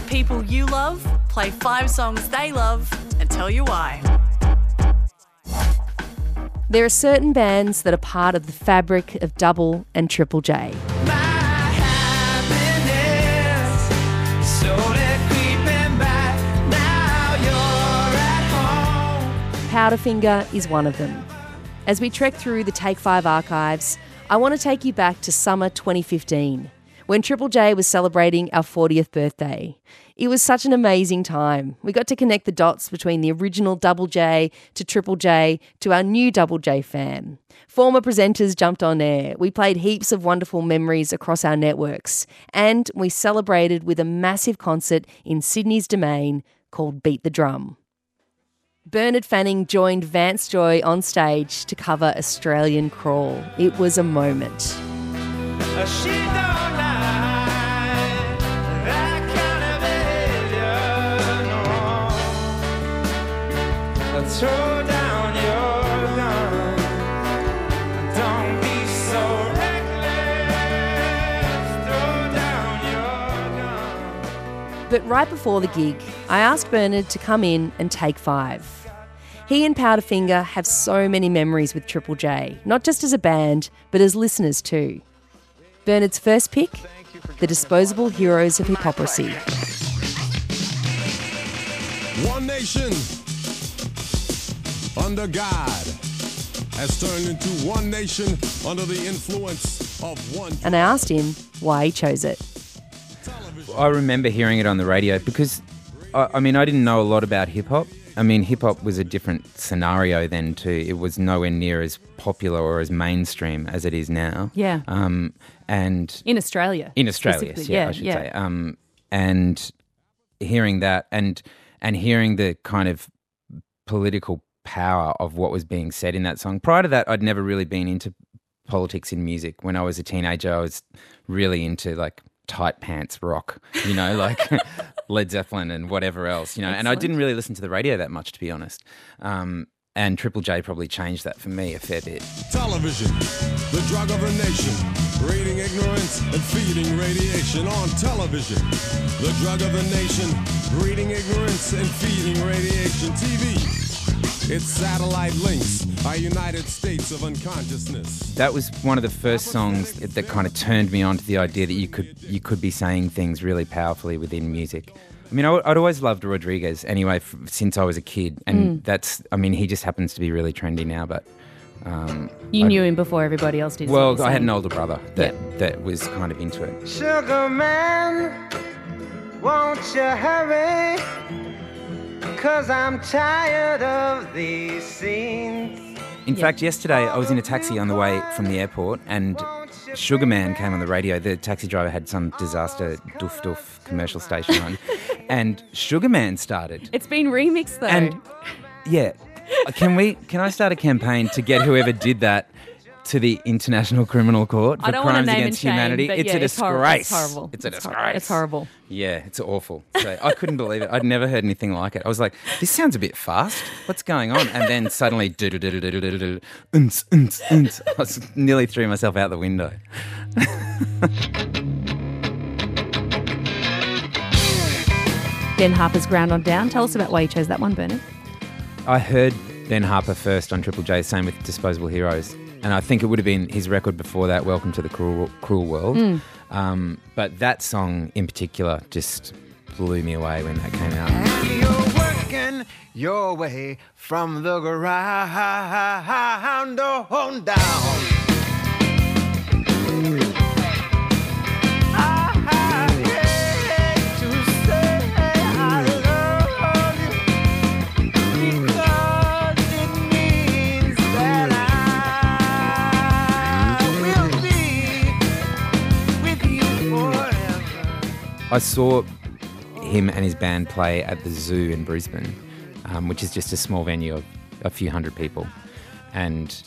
the people you love, play five songs they love, and tell you why. There are certain bands that are part of the fabric of Double and Triple J. Powderfinger is one of them. As we trek through the Take 5 archives, I want to take you back to summer 2015 when Triple J was celebrating our 40th birthday. It was such an amazing time. We got to connect the dots between the original Double J to Triple J to our new Double J fam. Former presenters jumped on air. We played heaps of wonderful memories across our networks. And we celebrated with a massive concert in Sydney's Domain called Beat the Drum. Bernard Fanning joined Vance Joy on stage to cover Australian Crawl. It was a moment. But right before the gig, I asked Bernard to come in and take five. He and Powderfinger have so many memories with Triple J, not just as a band, but as listeners too. Bernard's first pick The Disposable Heroes of Hiphoprisy. One nation under God has turned into one nation under the influence of one. And I asked him why he chose it. I remember hearing it on the radio because, I, I mean, I didn't know a lot about hip hop. I mean, hip hop was a different scenario then too. It was nowhere near as popular or as mainstream as it is now. Yeah. Um, and In Australia. in Australia, yes, specifically. yeah, I should say. Um, and hearing that, and and hearing the kind of political power of what was being said in that song. Prior to that, I'd never really been into politics in music. When I was a teenager, I was really into like tight pants rock, you know, like Led Zeppelin and whatever else, you know. And I didn't really listen to the radio that much, to be honest. Um, and Triple J probably changed that for me a fair bit. Television, the drug of the nation, breeding ignorance and feeding radiation on television. The drug of the nation, breeding ignorance and feeding radiation. TV, its satellite links, our United States of unconsciousness. that was one of the first songs that, that kind of turned me on to the idea that you could you could be saying things really powerfully within music. I mean, I, would always loved Rodriguez anyway f- since I was a kid, and that's I mean, he just happens to be really trendy now. But um, You I- knew him before everybody else did. well, I had an older brother that that was kind of into it. Sugar man, won't you hurry? Cause I'm tired of these scenes. In fact, yesterday I was in a taxi on the way from the airport, and Sugarman came on the radio. The taxi driver had some disaster doof doof commercial station on, and Sugarman started. It's been remixed though. And yeah, can we? Can I start a campaign to get whoever did that to the International Criminal Court for I don't want to crimes against shame, humanity? it's yeah, a it's horrible. disgrace. It's horrible. It's a It's disgrace. it's horrible. Yeah, it's awful. So I couldn't believe it. I'd never heard anything like it. I was like, this sounds a bit fast. What's going on? And then suddenly. I was nearly threw myself out the window. Ben Harper's Ground on Down. Tell us about why you chose that one, Bernard. I heard Ben Harper first on Triple J, same with Disposable Heroes. And I think it would have been his record before that, Welcome to the Cruel, Cruel World. Um, but that song in particular just blew me away when that came out. You're working your way from the ground on down. I saw him and his band play at the Zoo in Brisbane, um, which is just a small venue of a few hundred people. And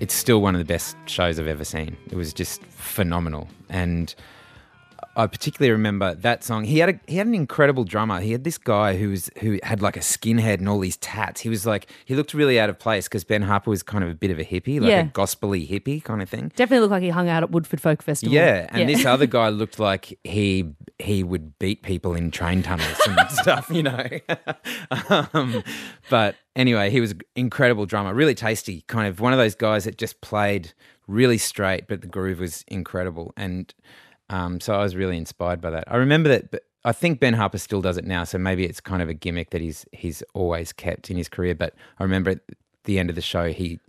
it's still one of the best shows I've ever seen. It was just phenomenal. And I particularly remember that song. He had a, he had an incredible drummer. He had this guy who was who had like a skinhead and all these tats. He was like he looked really out of place because Ben Harper was kind of a bit of a hippie, like Yeah. a gospely hippie kind of thing. Definitely looked like he hung out at Woodford Folk Festival. Yeah, and this other guy looked like he he would beat people in train tunnels and stuff, you know. um, but anyway, he was incredible drummer, really tasty, kind of one of those guys that just played really straight, but the groove was incredible. And um, so I was really inspired by that. I remember that. But I think Ben Harper still does it now, so maybe it's kind of a gimmick that he's he's always kept in his career. But I remember at the end of the show, he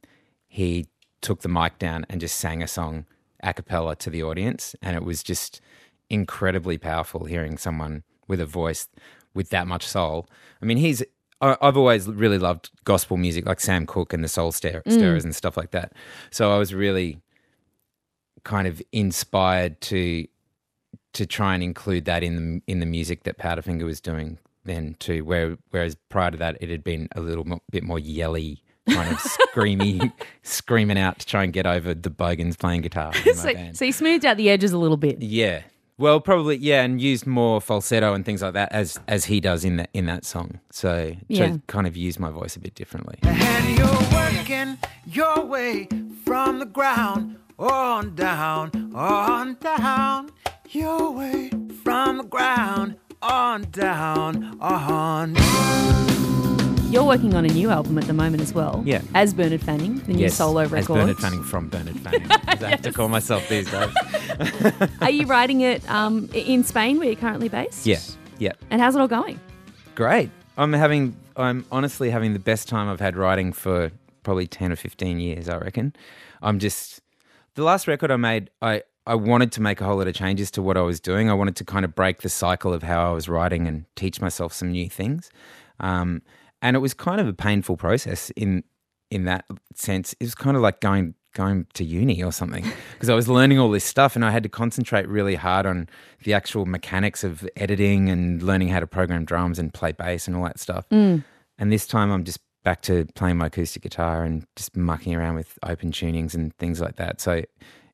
he took the mic down and just sang a song a cappella to the audience, and it was just incredibly powerful hearing someone with a voice with that much soul. I mean, he's I've always really loved gospel music, like Sam Cooke and the Soul Stir- mm. Stirrers and stuff like that. So I was really kind of inspired to to try and include that in the in the music that Powderfinger was doing then too. Where whereas prior to that, it had been a little mo- bit more yelly, kind of screamy, screaming out to try and get over the bogans playing guitar. So, so you smoothed out the edges a little bit. Yeah. Well, probably yeah, and used more falsetto and things like that as as he does in that in that song. So Yeah. to kind of use my voice a bit differently. And you're working your way from the ground on down, on down. Your way from the ground on down, on You're working on a new album at the moment as well. Yeah. As Bernard Fanning, the new Yes, solo as record. Bernard Fanning from Bernard Fanning, as I have to call myself these days. Are you writing it um, in Spain, where you're currently based? Yeah, yeah, And how's it all going? great. I'm having, I'm honestly having the best time I've had writing for probably ten or fifteen years. I reckon. I'm just the last record I made. I I wanted to make a whole lot of changes to what I was doing. I wanted to kind of break the cycle of how I was writing and teach myself some new things. Um, and it was kind of a painful process in in that sense. It was kind of like going going to uni or something because I was learning all this stuff and I had to concentrate really hard on the actual mechanics of editing and learning how to program drums and play bass and all that stuff. Mm. And this time I'm just back to playing my acoustic guitar and just mucking around with open tunings and things like that. So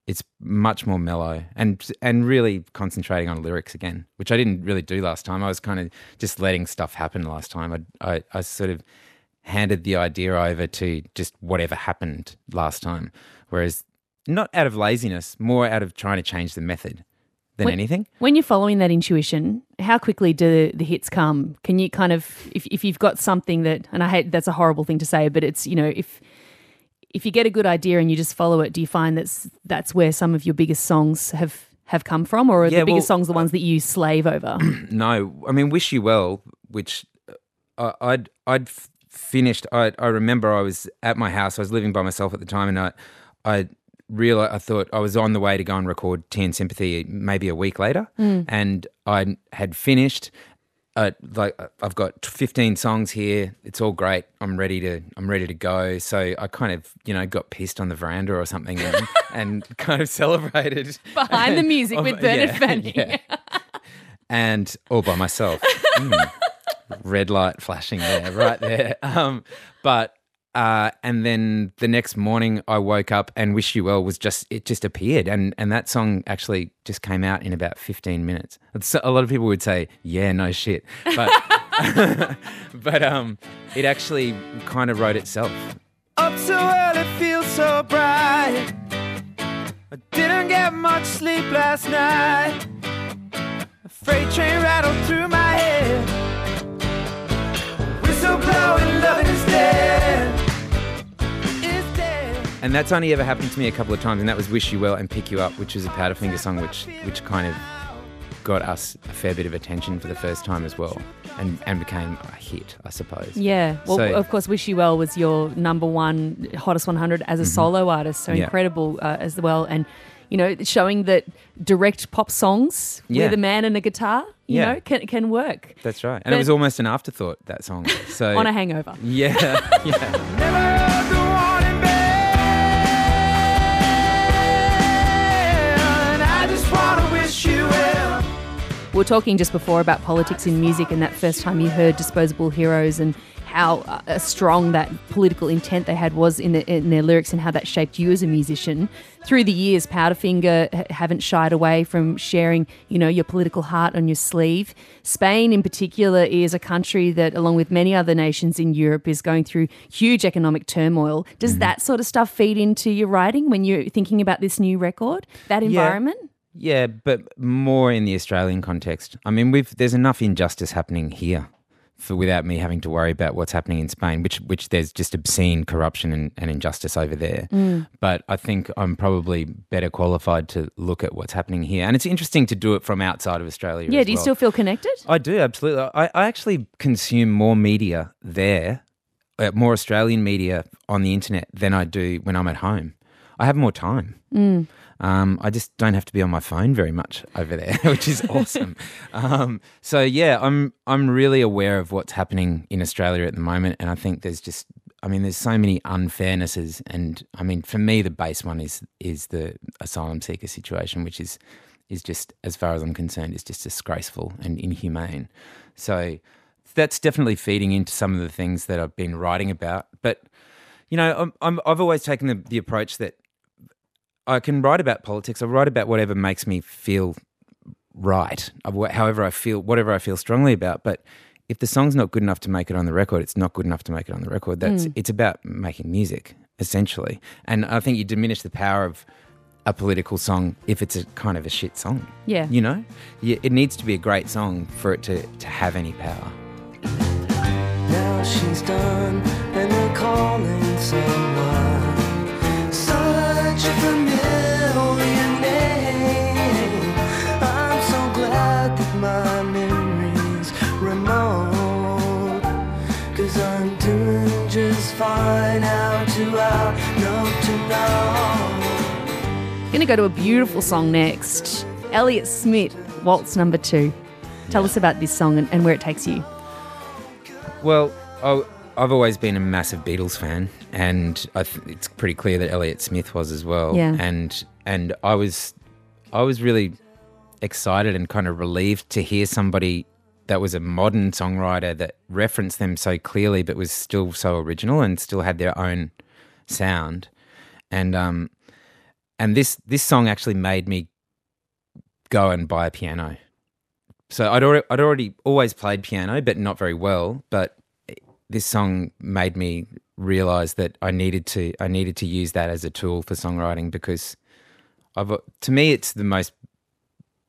it's much more mellow and and really concentrating on lyrics again, which I didn't really do last time. I was kind of just letting stuff happen last time. I I, I sort of handed the idea over to just whatever happened last time, whereas not out of laziness, more out of trying to change the method than Wait- anything. When you're following that intuition, how quickly do the hits come? Can you kind of, if, if you've got something that, and I hate that's a horrible thing to say, but it's you know if if you get a good idea and you just follow it, do you find that's that's where some of your biggest songs have have come from, or are Yeah, the biggest well, songs the ones that you slave over? No, I mean "Wish You Well," which uh, I, I'd I'd finished. I I remember I was at my house. I was living by myself at the time, and I I realized I thought I was on the way to go and record "Tea and Sympathy" maybe a week later, and I had finished. Uh, like I've got 15 songs here. It's all great. I'm ready to I'm ready to go. So I kind of you know got pissed on the veranda or something and, and kind of celebrated Behind the music with Bernard yeah, Fanning. yeah. and all by myself. Mm. Red light flashing there, right there. Um, but uh, and then the next morning, I woke up and "Wish You Well" was just it just appeared, and and that song actually just came out in about fifteen minutes. It's, a lot of people would say, "Yeah, no shit," but but um, it actually kind of wrote itself. Up so early, feels so bright. I didn't get much sleep last night. A freight train rattled through my head. And that's only ever happened to me a couple of times, and that was "Wish You Well" and "Pick You Up," which was a Powderfinger song, which which kind of got us a fair bit of attention for the first time as well, and and became a hit, I suppose. Yeah. Well, So- of course, Wish You Well was your number one hottest 100 as a solo artist. So Mm-hmm. Yeah. incredible uh, as well. And, you know, showing that direct pop songs Yeah. with a man and a guitar, you Yeah. know, can, can work That's right, and But- it was almost an afterthought that song. So on a hangover. yeah, yeah. We were talking just before about politics in music and that first time you heard Disposable Heroes and how uh, strong that political intent they had was in, the, in their lyrics and how that shaped you as a musician. Through the years, Powderfinger haven't shied away from sharing, you know, your political heart on your sleeve. Spain, in particular, is a country that, along with many other nations in Europe, is going through huge economic turmoil. Does that sort of stuff feed into your writing when you're thinking about this new record? That environment? Yeah, but more in the Australian context. I mean, we've there's enough injustice happening here for without me having to worry about what's happening in Spain, which which there's just obscene corruption and, and injustice over there. But I think I'm probably better qualified to look at what's happening here, and it's interesting to do it from outside of Australia. Yeah, do you well. still feel connected? I do absolutely. I, I actually consume more media there, uh, more Australian media on the internet than I do when I'm at home. I have more time. Um, I just don't have to be on my phone very much over there, which is awesome. um, so yeah, I'm I'm really aware of what's happening in Australia at the moment, and I think there's just, I mean, there's so many unfairnesses, and I mean, for me, the base one is is the asylum seeker situation, which is is just, as far as I'm concerned, is just disgraceful and inhumane. So that's definitely feeding into some of the things that I've been writing about, but. You know, I'm, I'm, I've always taken the, the approach that I can write about politics. I write about whatever makes me feel right, however I feel, whatever I feel strongly about. But if the song's not good enough to make it on the record, it's not good enough to make it on the record. That's mm. it's about making music essentially, and I think you diminish the power of a political song if it's a kind of a shit song. Yeah. you know, it needs to be a great song for it to to have any power. Now she's done, and they're calling someone. To go to a beautiful song next. Elliott Smith, Waltz Number Two. Tell us about this song and, and where it takes you. Well, I, I've always been a massive Beatles fan, and I th- it's pretty clear that Elliott Smith was as well. Yeah. And and I was I was really excited and kind of relieved to hear somebody that was a modern songwriter that referenced them so clearly, but was still so original and still had their own sound. And um, and this this song actually made me go and buy a piano. So I'd already, I'd already always played piano, but not very well. But this song made me realize that I needed to I needed to use that as a tool for songwriting because I've to me it's the most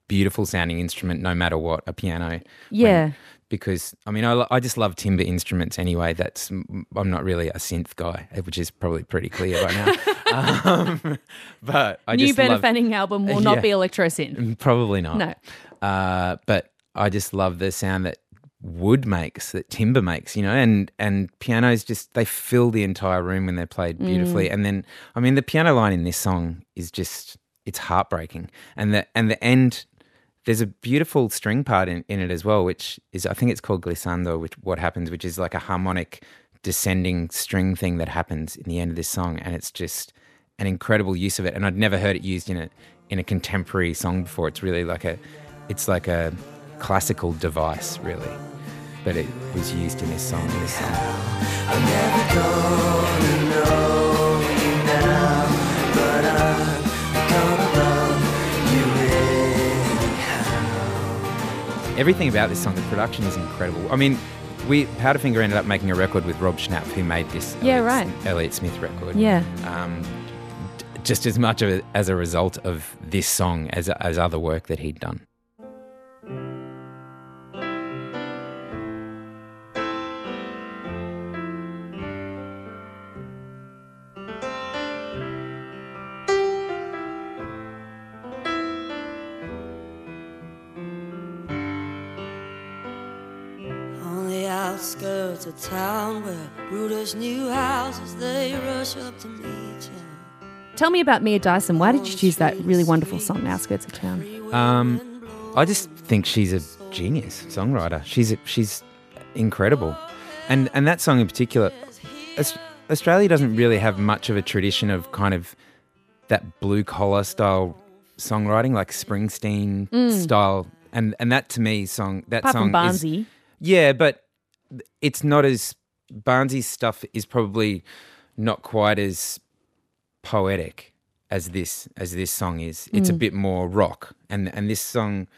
beautiful sounding instrument, no matter what a piano. When- Yeah. Because I mean I, I just love timber instruments anyway. That's I'm not really a synth guy, which is probably pretty clear by now. um, but I New just Ben love, Fanning album will Yeah. not be electro synth. Probably not. No. Uh, but I just love the sound that wood makes, that timber makes, you know, and and pianos just they fill the entire room when they're played beautifully. And then I mean the piano line in this song is just it's heartbreaking. And the and the end there's a beautiful string part in, in it as well, which is I think it's called glissando, which what happens, which is like a harmonic descending string thing that happens in the end of this song, and it's just an incredible use of it. And I'd never heard it used in a in a contemporary song before. It's really like a it's like a classical device, really, but it was used in this song. In this song. Everything about this song, the production is incredible. I mean. We Powderfinger ended up making a record with Rob Schnapf, who made this Yeah, Elliott- right. Elliott Smith record. Yeah. um, just as much of it as a result of this song as as other work that he'd done. Outskirts of town where rooters new houses, they rush up to meet you. Tell me about Mia Dyson. Why did you choose that really wonderful song, Outskirts of Town? Um, I just think she's a genius songwriter. She's a, she's incredible, and and that song in particular, Australia doesn't really have much of a tradition of kind of that blue collar style songwriting, like Springsteen style, and and that to me song that Apart song from is Yeah, but it's not as Barnsley's stuff is probably not quite as poetic as this as this song is. It's a mm. bit more rock, and and this song,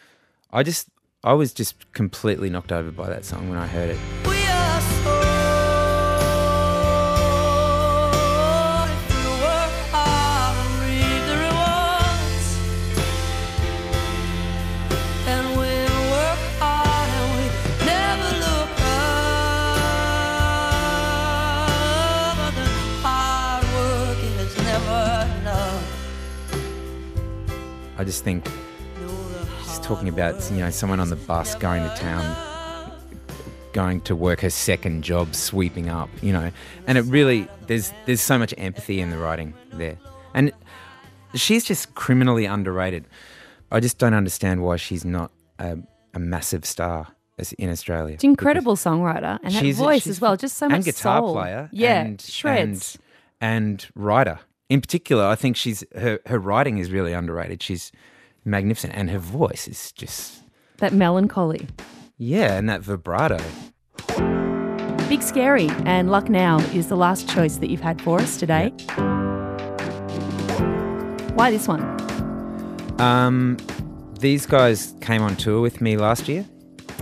I just I was just completely knocked over by that song when I heard it. I just think she's talking about you know someone on the bus going to town, going to work her second job, sweeping up, you know, and it really there's there's so much empathy in the writing there, and she's just criminally underrated. I just don't understand why she's not a, a massive star in Australia. It's incredible songwriter and that voice as well. Just so much and guitar soul. player, Yeah, and, shreds. and, and writer. In particular, I think she's her her writing is really underrated. She's magnificent, and her voice is just that melancholy. yeah, and that vibrato. Big Scary and Luck Now is the last choice that you've had for us today. Why this one? Um, these guys came on tour with me last year.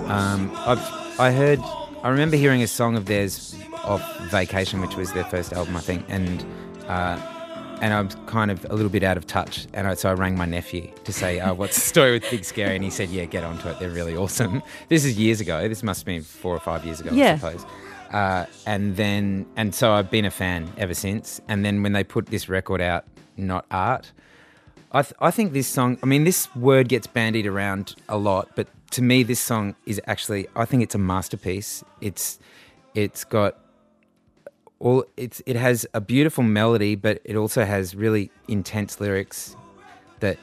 Um, I've, I heard, I remember hearing a song of theirs off Vacation, which was their first album, I think, and uh, and I'm kind of a little bit out of touch. And I, so I rang my nephew to say, uh, "What's the story with Big Scary?" And he said, "Yeah, get onto it. They're really awesome." This is years ago. This must have been four or five years ago, Yeah. I suppose. Uh, and then, and so I've been a fan ever since. And then when they put this record out, not art. I, th- I think this song, I mean, this word gets bandied around a lot, but to me, this song is actually, I think it's a masterpiece. It's, it's got all, it's, it has a beautiful melody, but it also has really intense lyrics that,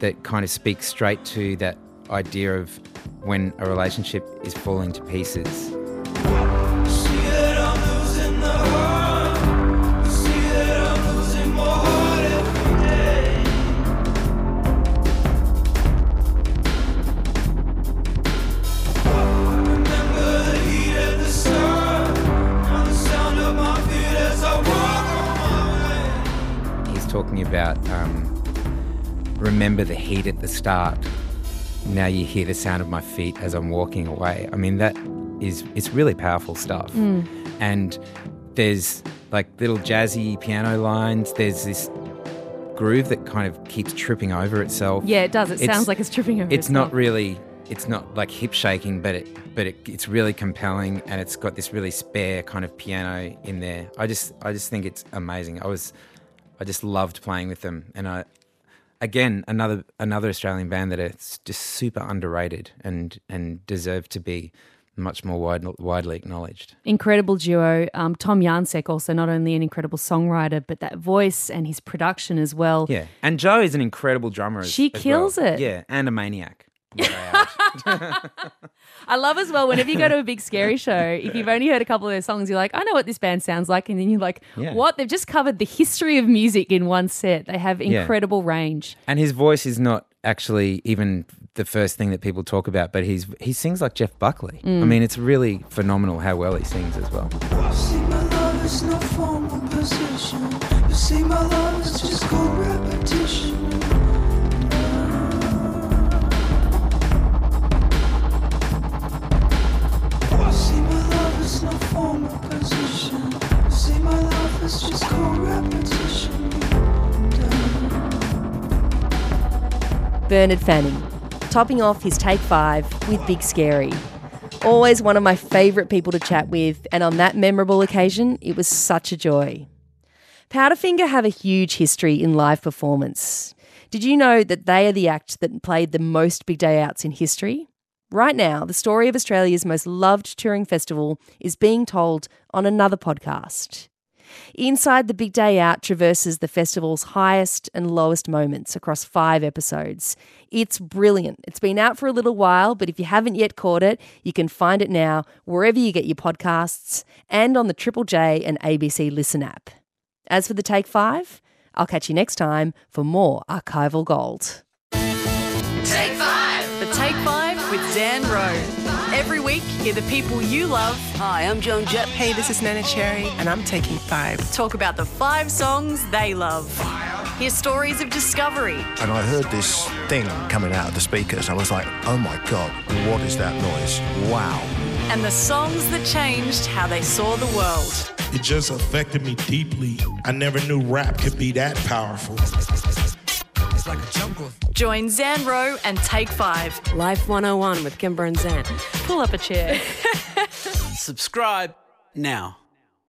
that kind of speak straight to that idea of when a relationship is falling to pieces. Talking about um, remember the heat at the start. Now you hear the sound of my feet as I'm walking away. I mean, that is it's really powerful stuff. And there's like little jazzy piano lines. There's this groove that kind of keeps tripping over itself. Yeah, it does. It It's- sounds like it's tripping over. It's not really. It's not like hip shaking, but it but it, it's really compelling, and it's got this really spare kind of piano in there. I just I just think it's amazing. I was I just loved playing with them, and I again another another Australian band that is just super underrated and and deserve to be much more wide, widely acknowledged. incredible duo. Um, Tom Iansek also not only an incredible songwriter, but that voice and his production as well. Yeah, and Jo is an incredible drummer. She as kills well. it. Yeah, and a maniac. Way out. I love as well whenever you go to a big scary show, if you've only heard a couple of their songs, you're like, I know what this band sounds like, and then you're like, Yeah. what? They've just covered the history of music in one set. They have Yeah. incredible range. And his voice is not actually even the first thing that people talk about, but he's he sings like Jeff Buckley. I mm. mean, it's really phenomenal how well he sings as well. See, my love is no formal position. You see, my love is just cold repetition. My love is no position. See, my love is just repetition. Bernard Fanning, topping off his take five with Big Scary. Always one of my favourite people to chat with, and on that memorable occasion, it was such a joy. Powderfinger have a huge history in live performance. Did you know that they are the act that played the most big day outs in history? Right now, the story of Australia's most loved touring festival is being told on another podcast. Inside the Big Day Out traverses the festival's highest and lowest moments across five episodes. It's brilliant. It's been out for a little while, but if you haven't yet caught it, you can find it now wherever you get your podcasts and on the Triple J and ABC Listen app. As for the Take Five, I'll catch you next time for more archival gold. Week, hear the people you love Hi, I'm Joan Jett. Hey, this is Neneh Cherry, and I'm taking five. talk about the five songs they love. Hear stories of discovery, and I heard this thing coming out of the speakers. I was like, oh my God, what is that noise? Wow. and the songs that changed how they saw the world. It just affected me deeply. I never knew rap could be that powerful. Like a jungle. Join Zan Rowe and Take 5. Life 101 with Kimber and Zan. Pull up a chair. Subscribe now.